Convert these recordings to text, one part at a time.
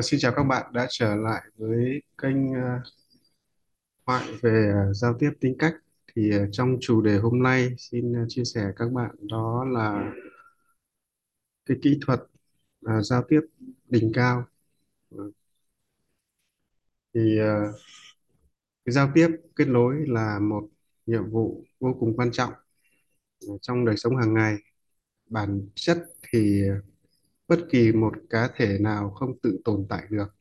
Và xin chào các bạn đã trở lại với kênh ờ, Thoại về uh, giao tiếp tính cách. Thì uh, trong chủ đề hôm nay xin ờ, chia sẻ các bạn đó là cái kỹ thuật giao tiếp đỉnh cao. Vâng. Thì cái giao tiếp kết nối là một nhiệm vụ vô cùng quan trọng trong đời sống hàng ngày. Bản chất thì bất kỳ một cá thể nào không tự tồn tại được.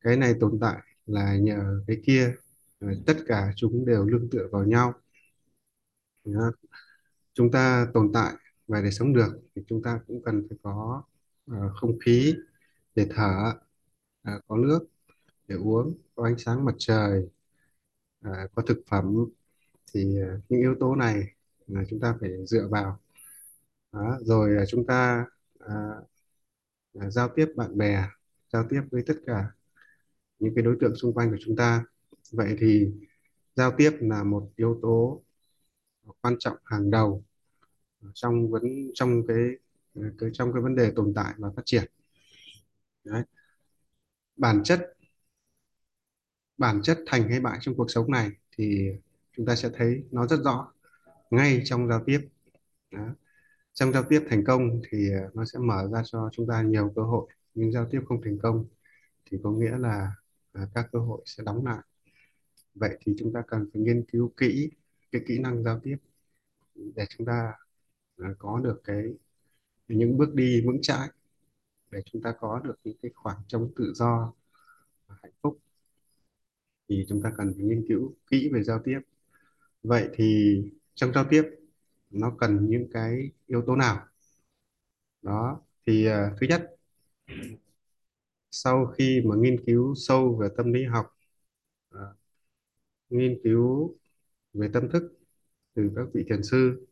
Cái này tồn tại là nhờ cái kia. Tất cả chúng đều nương tựa vào nhau. Chúng ta tồn tại và để sống được thì chúng ta cũng cần phải có à, không khí để thở à, có nước để uống, có ánh sáng mặt trời à, có thực phẩm thì những yếu tố này là chúng ta phải dựa vào Đó. rồi chúng ta giao tiếp bạn bè giao tiếp với tất cả những cái đối tượng xung quanh của chúng ta vậy thì giao tiếp là một yếu tố quan trọng hàng đầu trong vấn trong cái, cái trong cái vấn đề tồn tại và phát triển Đấy. bản chất bản chất thành hay bại trong cuộc sống này thì chúng ta sẽ thấy nó rất rõ ngay trong giao tiếp Đó trong giao tiếp thành công thì ờ, nó sẽ mở ra cho chúng ta nhiều cơ hội. Nhưng giao tiếp không thành công thì có nghĩa là à, các cơ hội sẽ đóng lại. Vậy thì chúng ta cần phải nghiên cứu kỹ cái kỹ năng giao tiếp để chúng ta à, có được cái, những bước đi vững chãi, để chúng ta có được những cái khoảng trống tự do và hạnh phúc. Thì chúng ta cần phải nghiên cứu kỹ về giao tiếp. Vậy thì trong giao tiếp nó cần những cái yếu tố nào? Đó thì uh, thứ nhất sau khi mà nghiên cứu sâu về tâm lý học uh, nghiên cứu về tâm thức từ các vị thiền sư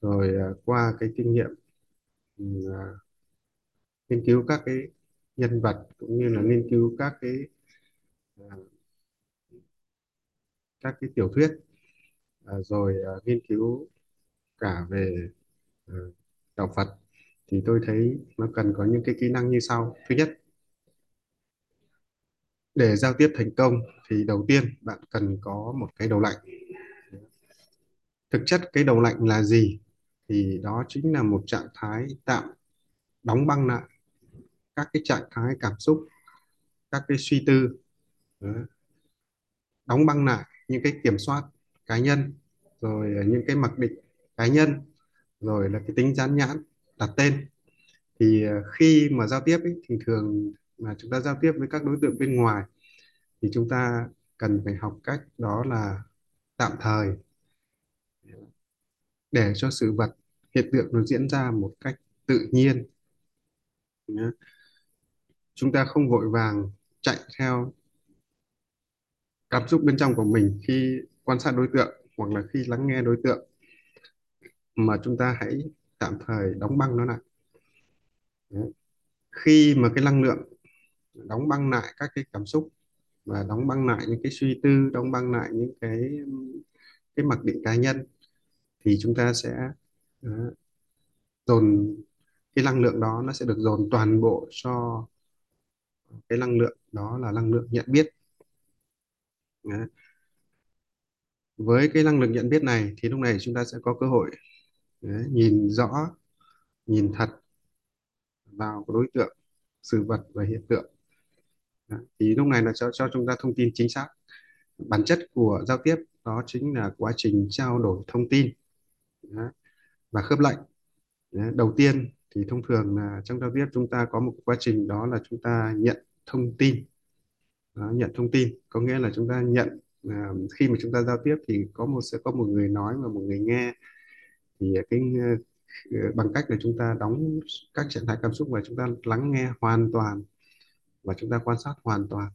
rồi uh, qua cái kinh nghiệm uh, nghiên cứu các cái nhân vật cũng như là nghiên cứu các cái uh, các cái tiểu thuyết uh, rồi uh, nghiên cứu cả về ờ, đạo Phật thì tôi thấy nó cần có những cái kỹ năng như sau. Thứ nhất, để giao tiếp thành công thì đầu tiên bạn cần có một cái đầu lạnh. Thực chất cái đầu lạnh là gì? Thì đó chính là một trạng thái tạm đóng băng lại các cái trạng thái cảm xúc, các cái suy tư ờ, đóng băng lại những cái kiểm soát cá nhân, rồi những cái mặc định cá nhân rồi là cái tính dán nhãn đặt tên. Thì ờ, khi mà giao tiếp ấy, thì thường mà chúng ta giao tiếp với các đối tượng bên ngoài thì chúng ta cần phải học cách đó là tạm thời để cho sự vật hiện tượng nó diễn ra một cách tự nhiên. Chúng ta không vội vàng chạy theo cảm xúc bên trong của mình khi quan sát đối tượng hoặc là khi lắng nghe đối tượng mà chúng ta hãy tạm thời đóng băng nó lại Đấy. khi mà cái năng lượng đóng băng lại các cái cảm xúc và đóng băng lại những cái suy tư, đóng băng lại những cái cái mặc định cá nhân thì chúng ta sẽ ờ, dồn cái năng lượng đó nó sẽ được dồn toàn bộ cho cái năng lượng đó là năng lượng nhận biết Đấy. với cái năng lực nhận biết này thì lúc này chúng ta sẽ có cơ hội đấy, nhìn rõ nhìn thật vào đối tượng sự vật và hiện tượng Đấy. thì lúc này là cho cho chúng ta thông tin chính xác bản chất của giao tiếp đó chính là quá trình trao đổi thông tin Đấy. và khớp lệnh Đấy. đầu tiên thì thông thường là trong giao tiếp chúng ta có một quá trình đó là chúng ta nhận thông tin đó, nhận thông tin có nghĩa là chúng ta nhận à, khi mà chúng ta giao tiếp thì có một sẽ có một người nói và một người nghe thì cái ờ, bằng cách là chúng ta đóng các trạng thái cảm xúc và chúng ta lắng nghe hoàn toàn và chúng ta quan sát hoàn toàn.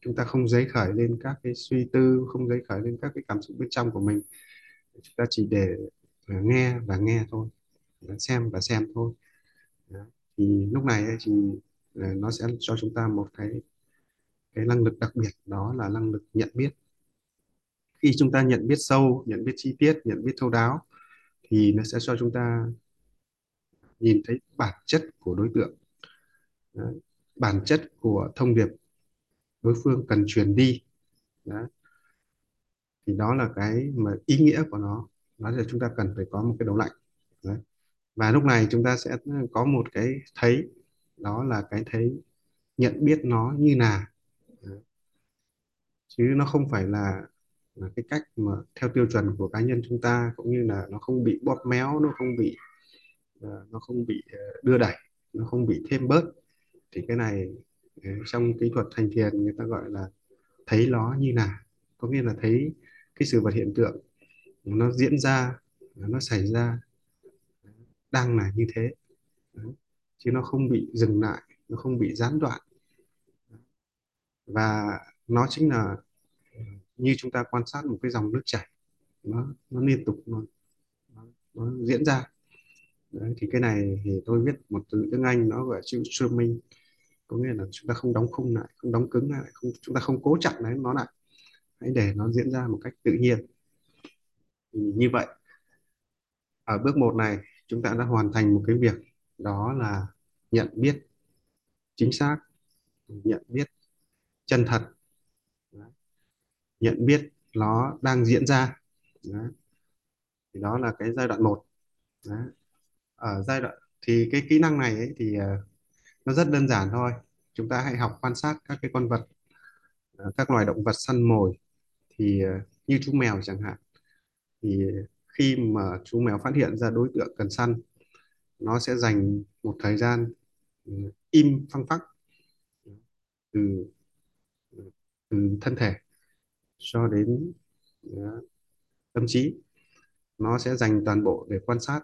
Chúng ta không dấy khởi lên các cái suy tư, không dấy khởi lên các cái cảm xúc bên trong của mình. Chúng ta chỉ để ờ, nghe và nghe thôi xem và xem thôi. Đó. thì lúc này thì ờ, nó sẽ cho chúng ta một cái cái năng lực đặc biệt, đó là năng lực nhận biết. Khi chúng ta nhận biết sâu, nhận biết chi tiết, nhận biết thấu đáo thì nó sẽ cho chúng ta nhìn thấy bản chất của đối tượng Đấy. bản chất của thông điệp đối phương cần truyền đi Đấy. thì đó là cái mà ý nghĩa của nó đó là chúng ta cần phải có một cái đầu lạnh Đấy. và lúc này chúng ta sẽ có một cái thấy đó là cái thấy nhận biết nó như là, Đấy. chứ nó không phải là là cái cách mà theo tiêu chuẩn của cá nhân chúng ta, cũng như là nó không bị bóp méo, nó không bị ờ, nó không bị ờ, đưa đẩy, nó không bị thêm bớt. Thì cái này ờ, trong kỹ thuật thành thiền người ta gọi là thấy nó như là có nghĩa là thấy cái sự vật hiện tượng nó diễn ra, nó xảy ra, đang là như thế. Chứ nó không bị dừng lại, nó không bị gián đoạn. Và nó chính là như chúng ta quan sát một cái dòng nước chảy. Nó nó liên tục nó, nó, nó diễn ra. Đấy, thì cái này thì tôi viết một từ tiếng Anh nó gọi là chữ streaming có nghĩa là chúng ta không đóng khung lại không đóng cứng lại không chúng ta không cố chặn đấy nó lại. Hãy để nó diễn ra một cách tự nhiên. Thì như vậy ở bước một này chúng ta đã hoàn thành một cái việc đó là nhận biết chính xác nhận biết chân thật nhận biết nó đang diễn ra. Đó. thì đó là cái giai đoạn một. Đó. ở giai đoạn thì cái kỹ năng này ấy, thì ờ, nó rất đơn giản thôi. Chúng ta hãy học quan sát các cái con vật ờ, các loài động vật săn mồi thì ờ, như chú mèo chẳng hạn. Thì khi mà chú mèo phát hiện ra đối tượng cần săn nó sẽ dành một thời gian ừ, im phăng phắc ừ, từ ừ, từ thân thể cho đến uh, tâm trí. Nó sẽ dành toàn bộ để quan sát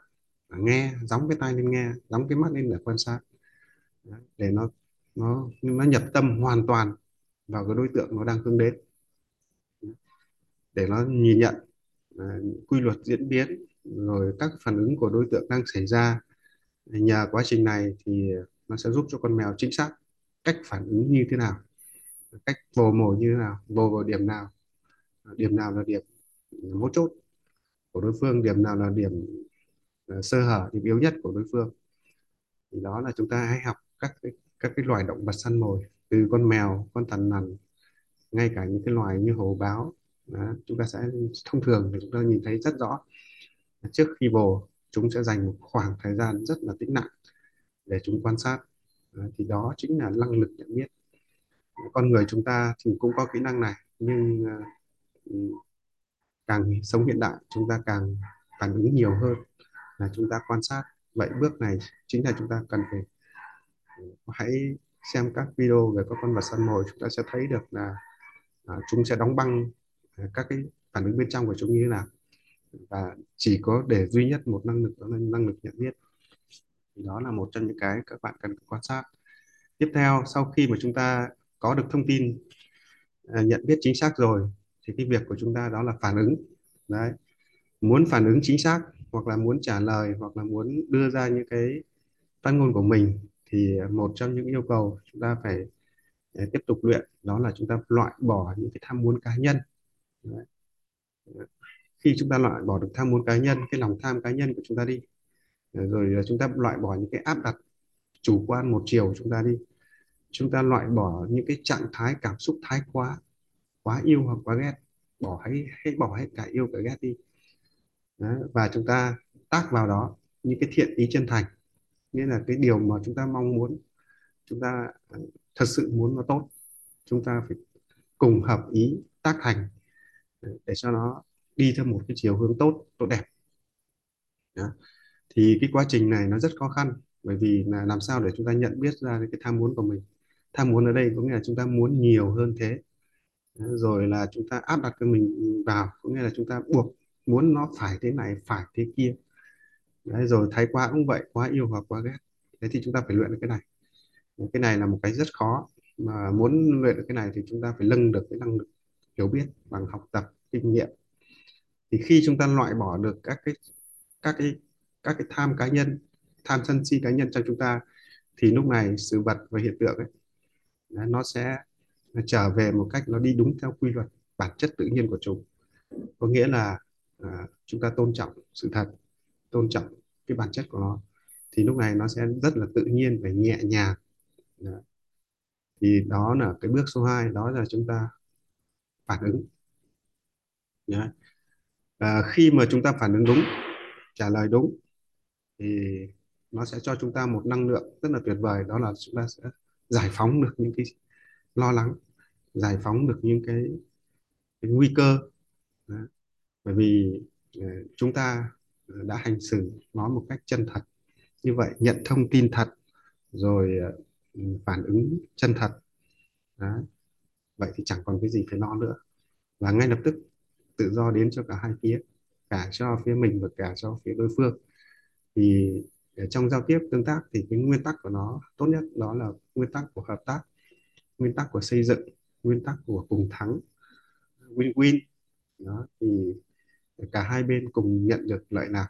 à, nghe gióng cái tai lên nghe gióng cái mắt lên để quan sát. Để nó nó nó nhập tâm hoàn toàn vào cái đối tượng nó đang hướng đến. Để nó nhìn nhận à, quy luật diễn biến rồi các phản ứng của đối tượng đang xảy ra. Nhờ quá trình này thì nó sẽ giúp cho con mèo chính xác cách phản ứng như thế nào cách vồ mồi như thế nào vồ vào điểm nào điểm nào là điểm mấu chốt của đối phương điểm nào là điểm ờ, sơ hở điểm yếu nhất của đối phương thì đó là chúng ta hãy học các cái, các cái loài động vật săn mồi từ con mèo con thằn lằn ngay cả những cái loài như hổ báo đó, chúng ta sẽ thông thường thì chúng ta nhìn thấy rất rõ. Trước khi bồ chúng sẽ dành một khoảng thời gian rất là tĩnh lặng để chúng quan sát Đó, thì đó chính là năng lực nhận biết. Con người chúng ta thì cũng có kỹ năng này nhưng ờ, càng sống hiện đại chúng ta càng phản ứng nhiều hơn là chúng ta quan sát. Vậy bước này chính là chúng ta cần phải ừ, hãy xem các video về các con vật săn mồi. Chúng ta sẽ thấy được là à, chúng sẽ đóng băng à, các cái phản ứng bên trong của chúng như thế nào. Và chỉ có để duy nhất một năng lực đó là năng lực nhận biết. Thì đó là một trong những cái các bạn cần quan sát. Tiếp theo sau khi mà chúng ta có được thông tin à, nhận biết chính xác rồi thì cái việc của chúng ta đó là phản ứng. Đấy. Muốn phản ứng chính xác, hoặc là muốn trả lời, hoặc là muốn đưa ra những cái phát ngôn của mình, thì một trong những yêu cầu chúng ta phải à, tiếp tục luyện đó là chúng ta loại bỏ những cái tham muốn cá nhân. Đấy. khi chúng ta loại bỏ được tham muốn cá nhân, cái lòng tham cá nhân của chúng ta đi à, rồi chúng ta loại bỏ những cái áp đặt chủ quan một chiều của chúng ta đi, chúng ta loại bỏ những cái trạng thái cảm xúc thái quá quá yêu hoặc quá ghét, bỏ hãy hãy bỏ hết cả yêu cả ghét đi đó. và chúng ta tác vào đó những cái thiện ý chân thành nghĩa là cái điều mà chúng ta mong muốn, chúng ta à, thật sự muốn nó tốt, chúng ta phải cùng hợp ý tác thành à, để cho nó đi theo một cái chiều hướng tốt tốt đẹp đó. thì cái quá trình này nó rất khó khăn, bởi vì là làm sao để chúng ta nhận biết ra cái tham muốn của mình tham muốn ở đây có nghĩa là chúng ta muốn nhiều hơn thế rồi là chúng ta áp đặt cái mình vào có nghĩa là chúng ta buộc muốn nó phải thế này phải thế kia. Đấy, rồi thái quá cũng vậy quá yêu hoặc quá ghét. Thế thì chúng ta phải luyện được cái này. Cái này là một cái rất khó mà muốn luyện được cái này thì chúng ta phải nâng được cái năng lực hiểu biết bằng học tập kinh nghiệm. Thì khi chúng ta loại bỏ được các cái các cái các cái tham cá nhân tham sân si cá nhân trong chúng ta thì lúc này sự vật và hiện tượng ấy nó sẽ nó trở về một cách nó đi đúng theo quy luật bản chất tự nhiên của chúng. Có nghĩa là à, chúng ta tôn trọng sự thật tôn trọng cái bản chất của nó. Thì lúc này nó sẽ rất là tự nhiên và nhẹ nhàng. Đó. thì đó là cái bước số 2 đó là chúng ta phản ứng. Đó. À, khi mà chúng ta phản ứng đúng trả lời đúng thì nó sẽ cho chúng ta một năng lượng rất là tuyệt vời. Đó là chúng ta sẽ giải phóng được những cái lo lắng giải phóng được những cái, cái nguy cơ. Đó. bởi vì ờ, chúng ta ờ, đã hành xử nó một cách chân thật. Như vậy nhận thông tin thật rồi ờ, phản ứng chân thật. Đó. vậy thì chẳng còn cái gì phải lo nữa. Và ngay lập tức tự do đến cho cả hai phía cả cho phía mình và cả cho phía đối phương. Thì trong giao tiếp tương tác thì cái nguyên tắc của nó tốt nhất đó là nguyên tắc của hợp tác nguyên tắc của xây dựng nguyên tắc của cùng thắng, win-win. Đó, thì cả hai bên cùng nhận được lợi lạc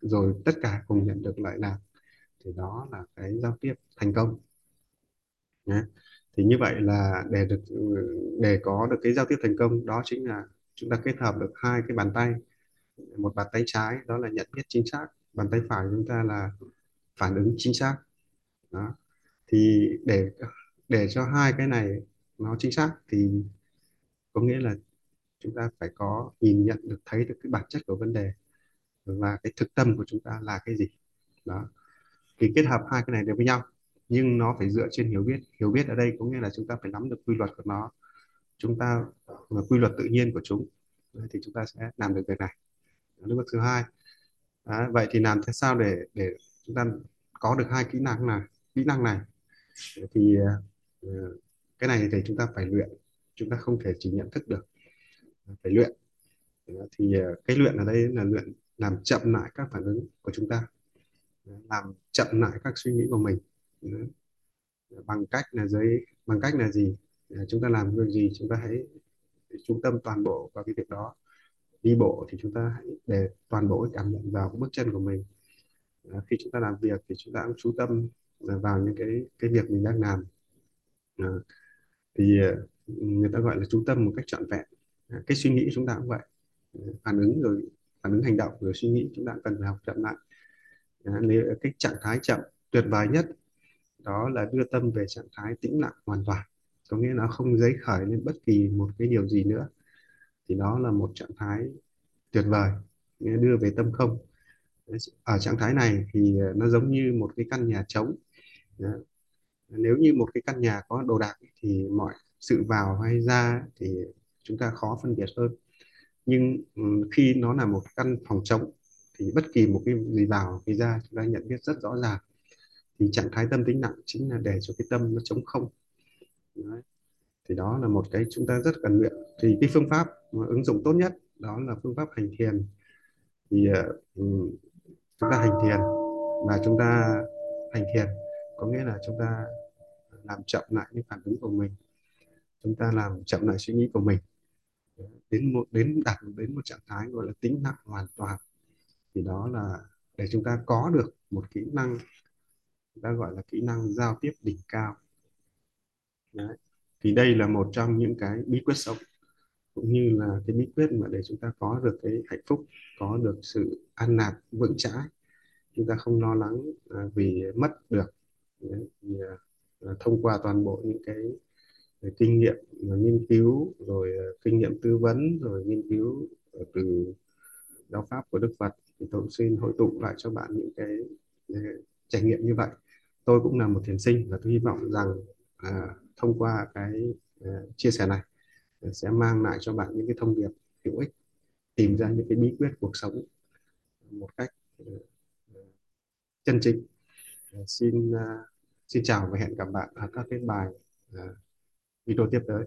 rồi tất cả cùng nhận được lợi lạc thì đó là cái giao tiếp thành công. Nhé. thì như vậy là để được, để có được cái giao tiếp thành công, đó chính là chúng ta kết hợp được hai cái bàn tay. Một bàn tay trái, đó là nhận biết chính xác. Bàn tay phải chúng ta là phản ứng chính xác. Đó, thì để để cho hai cái này nó chính xác thì có nghĩa là chúng ta phải có nhìn nhận được thấy được cái bản chất của vấn đề và cái thực tâm của chúng ta là cái gì. Đó. Thì kết hợp hai cái này đều với nhau nhưng nó phải dựa trên hiểu biết. Hiểu biết ở đây có nghĩa là chúng ta phải nắm được quy luật của nó. Chúng ta và quy luật tự nhiên của chúng. Thì chúng ta sẽ làm được việc này. Đó bước thứ hai. Đó, vậy thì làm thế sao để để chúng ta có được hai kỹ năng này kỹ năng này? Thì uh, cái này thì chúng ta phải luyện, chúng ta không thể chỉ nhận thức được. Phải luyện. Thì ờ, cái luyện ở đây là luyện làm chậm lại các phản ứng của chúng ta. Làm chậm lại các suy nghĩ của mình. Bằng cách là dưới bằng cách là gì? Chúng ta làm việc gì chúng ta hãy trung tâm toàn bộ vào cái việc đó. Đi bộ thì chúng ta hãy để toàn bộ cảm nhận vào bước chân của mình. Khi chúng ta làm việc thì chúng ta cũng chú tâm vào những cái cái việc mình đang làm thì ờ, người ta gọi là chú tâm một cách trọn vẹn. À, cái suy nghĩ chúng ta cũng vậy. Ờ, phản ứng rồi, phản ứng hành động rồi suy nghĩ chúng ta cần phải học chậm lại. À, nếu cái trạng thái chậm, tuyệt vời nhất, đó là đưa tâm về trạng thái tĩnh lặng hoàn toàn. Có nghĩa nó không giấy khởi lên bất kỳ một cái điều gì nữa. Thì đó là một trạng thái tuyệt vời đưa về tâm không. Ở trạng thái này thì ờ, nó giống như một cái căn nhà trống nếu như một cái căn nhà có đồ đạc thì mọi sự vào hay ra thì chúng ta khó phân biệt hơn. Nhưng khi nó là một căn phòng trống thì bất kỳ một cái gì vào cái ra chúng ta nhận biết rất rõ ràng. Thì trạng thái tâm tính nặng chính là để cho cái tâm nó trống không. Đấy. thì đó là một cái chúng ta rất cần luyện. Thì cái phương pháp mà ứng dụng tốt nhất đó là phương pháp hành thiền. Thì uh, chúng ta hành thiền và chúng ta hành thiền có nghĩa là chúng ta làm chậm lại những phản ứng của mình. Chúng ta làm chậm lại suy nghĩ của mình. Đến một đến đạt đến một trạng thái gọi là tính nặng hoàn toàn. Thì đó là để chúng ta có được một kỹ năng chúng ta gọi là kỹ năng giao tiếp đỉnh cao. Đấy. thì đây là một trong những cái bí quyết sống cũng như là cái bí quyết mà để chúng ta có được cái hạnh phúc có được sự an lạc vững chãi. Chúng ta không lo lắng à, vì mất được. Đấy. thì, à, Ờ, thông qua toàn bộ những cái ờ, kinh nghiệm ờ, nghiên cứu rồi kinh nghiệm tư vấn rồi nghiên cứu từ giáo pháp của Đức Phật thì tôi xin hội tụ lại cho bạn những cái, cái trải nghiệm như vậy. Tôi cũng là một thiền sinh và tôi hy vọng rằng à, thông qua cái à, chia sẻ này sẽ mang lại cho bạn những cái thông điệp hữu ích tìm ra những cái bí quyết cuộc sống một cách uh, chân chính. Uh, xin uh, xin chào và hẹn gặp bạn ở các cái bài uh, video tiếp tới.